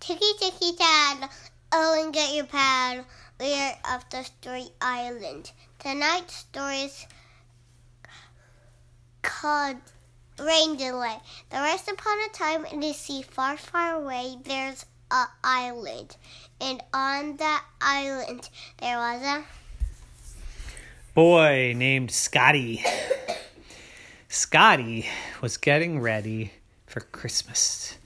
Ticky ticky tad, oh and get your pad. We are off the story island. Tonight's story is called Rain Delay. There was upon a time in the sea far, far away, there's a island. And on that island there was a boy named Scotty. Scotty was getting ready for Christmas.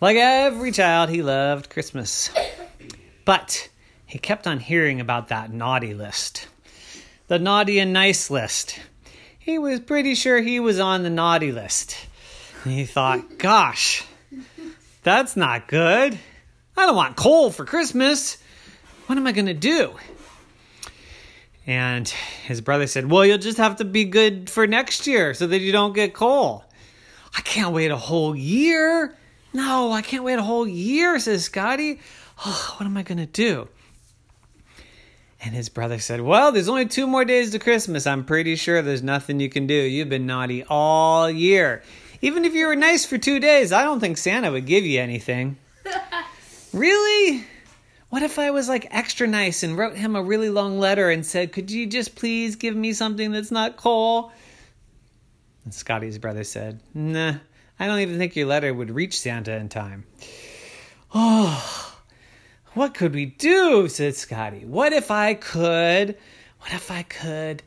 Like every child, he loved Christmas. But he kept on hearing about that naughty list. The naughty and nice list. He was pretty sure he was on the naughty list. He thought, gosh, that's not good. I don't want coal for Christmas. What am I going to do? And his brother said, Well, you'll just have to be good for next year so that you don't get coal. I can't wait a whole year. No, I can't wait a whole year, says Scotty. Oh, what am I going to do? And his brother said, Well, there's only two more days to Christmas. I'm pretty sure there's nothing you can do. You've been naughty all year. Even if you were nice for two days, I don't think Santa would give you anything. really? What if I was like extra nice and wrote him a really long letter and said, Could you just please give me something that's not coal? And Scotty's brother said, Nah, I don't even think your letter would reach Santa in time. Oh, what could we do? said Scotty. What if I could? What if I could?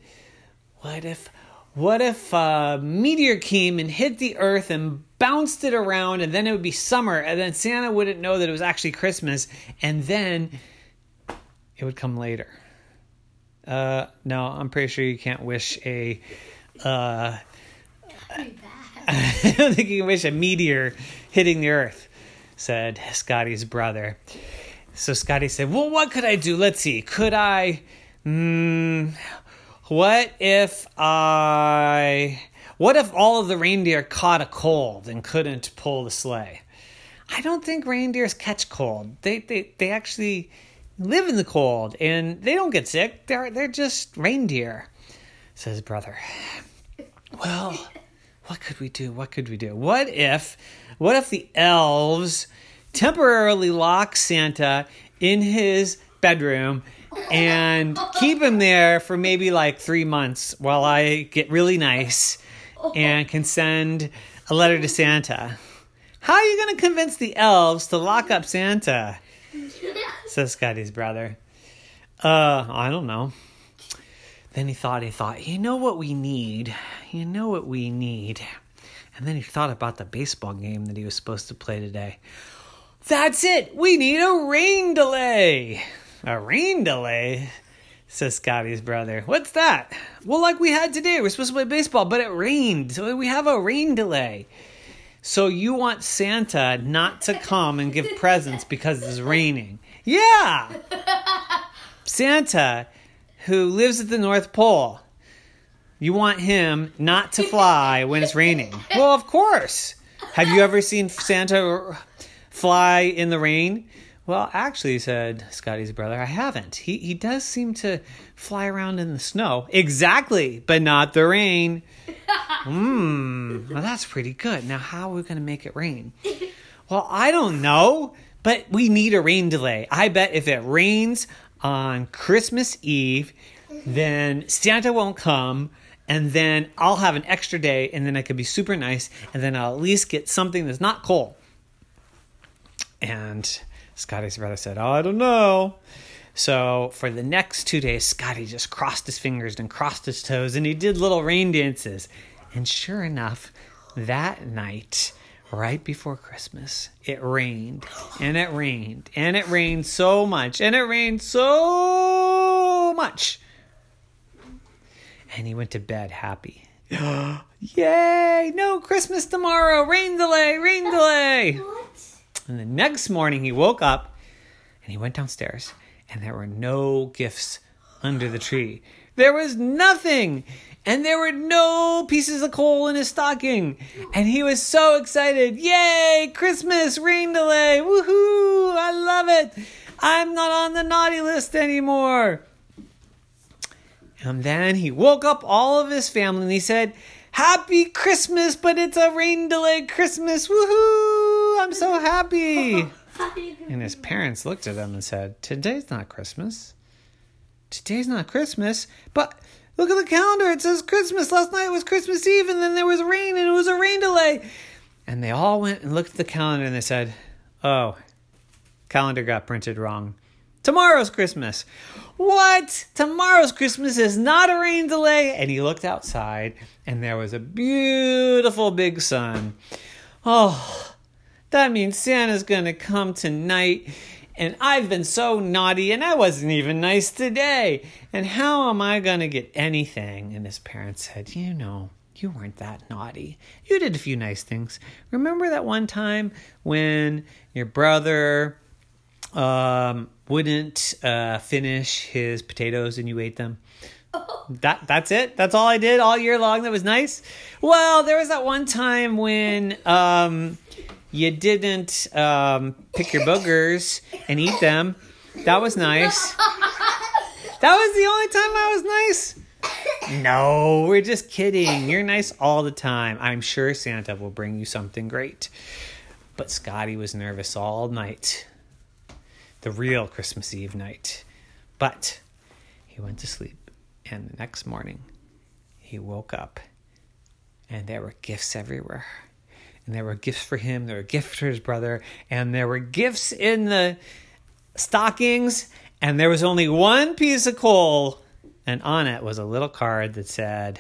What if what if a meteor came and hit the earth and bounced it around and then it would be summer and then Santa wouldn't know that it was actually Christmas and then it would come later. Uh, no, I'm pretty sure you can't wish a. Uh, I don't think you can wish a meteor hitting the earth, said Scotty's brother. So Scotty said, Well, what could I do? Let's see. Could I. Mm, what if I. What if all of the reindeer caught a cold and couldn't pull the sleigh? I don't think reindeers catch cold. They they they actually live in the cold and they don't get sick. They're they're just reindeer, says brother. Well, what could we do? What could we do? What if what if the elves temporarily lock Santa in his bedroom and keep him there for maybe like three months while I get really nice and can send a letter to Santa. How are you going to convince the elves to lock up Santa? Says Scotty's brother. Uh, I don't know. Then he thought, he thought, you know what we need? You know what we need? And then he thought about the baseball game that he was supposed to play today. That's it! We need a rain delay! A rain delay? Says Scotty's brother. What's that? Well, like we had today, we're supposed to play baseball, but it rained, so we have a rain delay. So you want Santa not to come and give presents because it's raining? Yeah! Santa, who lives at the North Pole, you want him not to fly when it's raining? Well, of course. Have you ever seen Santa fly in the rain? Well, actually, said Scotty's brother, I haven't. He he does seem to fly around in the snow. Exactly, but not the rain. Mmm, well, that's pretty good. Now, how are we going to make it rain? Well, I don't know, but we need a rain delay. I bet if it rains on Christmas Eve, then Santa won't come, and then I'll have an extra day, and then I could be super nice, and then I'll at least get something that's not coal. And Scotty's brother said, I don't know. So for the next two days, Scotty just crossed his fingers and crossed his toes and he did little rain dances. And sure enough, that night, right before Christmas, it rained and it rained and it rained so much and it rained so much. And he went to bed happy. Yay! No Christmas tomorrow! Rain delay! Rain delay! And the next morning he woke up and he went downstairs and there were no gifts under the tree. There was nothing. And there were no pieces of coal in his stocking. And he was so excited. Yay! Christmas rain delay. Woohoo! I love it. I'm not on the naughty list anymore. And then he woke up all of his family and he said, Happy Christmas, but it's a rain delay Christmas. Woohoo! I'm so happy. And his parents looked at him and said, Today's not Christmas. Today's not Christmas, but look at the calendar. It says Christmas. Last night was Christmas Eve, and then there was rain, and it was a rain delay. And they all went and looked at the calendar and they said, Oh, calendar got printed wrong. Tomorrow's Christmas. What? Tomorrow's Christmas is not a rain delay. And he looked outside and there was a beautiful big sun. Oh, that means Santa's gonna come tonight. And I've been so naughty and I wasn't even nice today. And how am I gonna get anything? And his parents said, You know, you weren't that naughty. You did a few nice things. Remember that one time when your brother um, wouldn't uh, finish his potatoes and you ate them? That that's it. That's all I did all year long. That was nice. Well, there was that one time when um, you didn't um, pick your boogers and eat them. That was nice. That was the only time I was nice. No, we're just kidding. You're nice all the time. I'm sure Santa will bring you something great. But Scotty was nervous all night. The real Christmas Eve night. But he went to sleep. And the next morning, he woke up and there were gifts everywhere. And there were gifts for him, there were gifts for his brother, and there were gifts in the stockings. And there was only one piece of coal, and on it was a little card that said,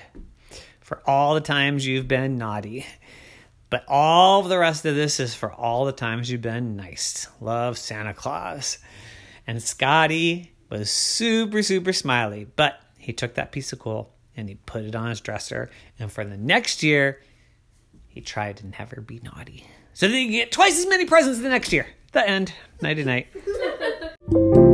For all the times you've been naughty. But all the rest of this is for all the times you've been nice. Love Santa Claus. And Scotty was super, super smiley. But he took that piece of coal and he put it on his dresser. And for the next year, he tried to never be naughty. So that he get twice as many presents the next year. The end. Nighty night.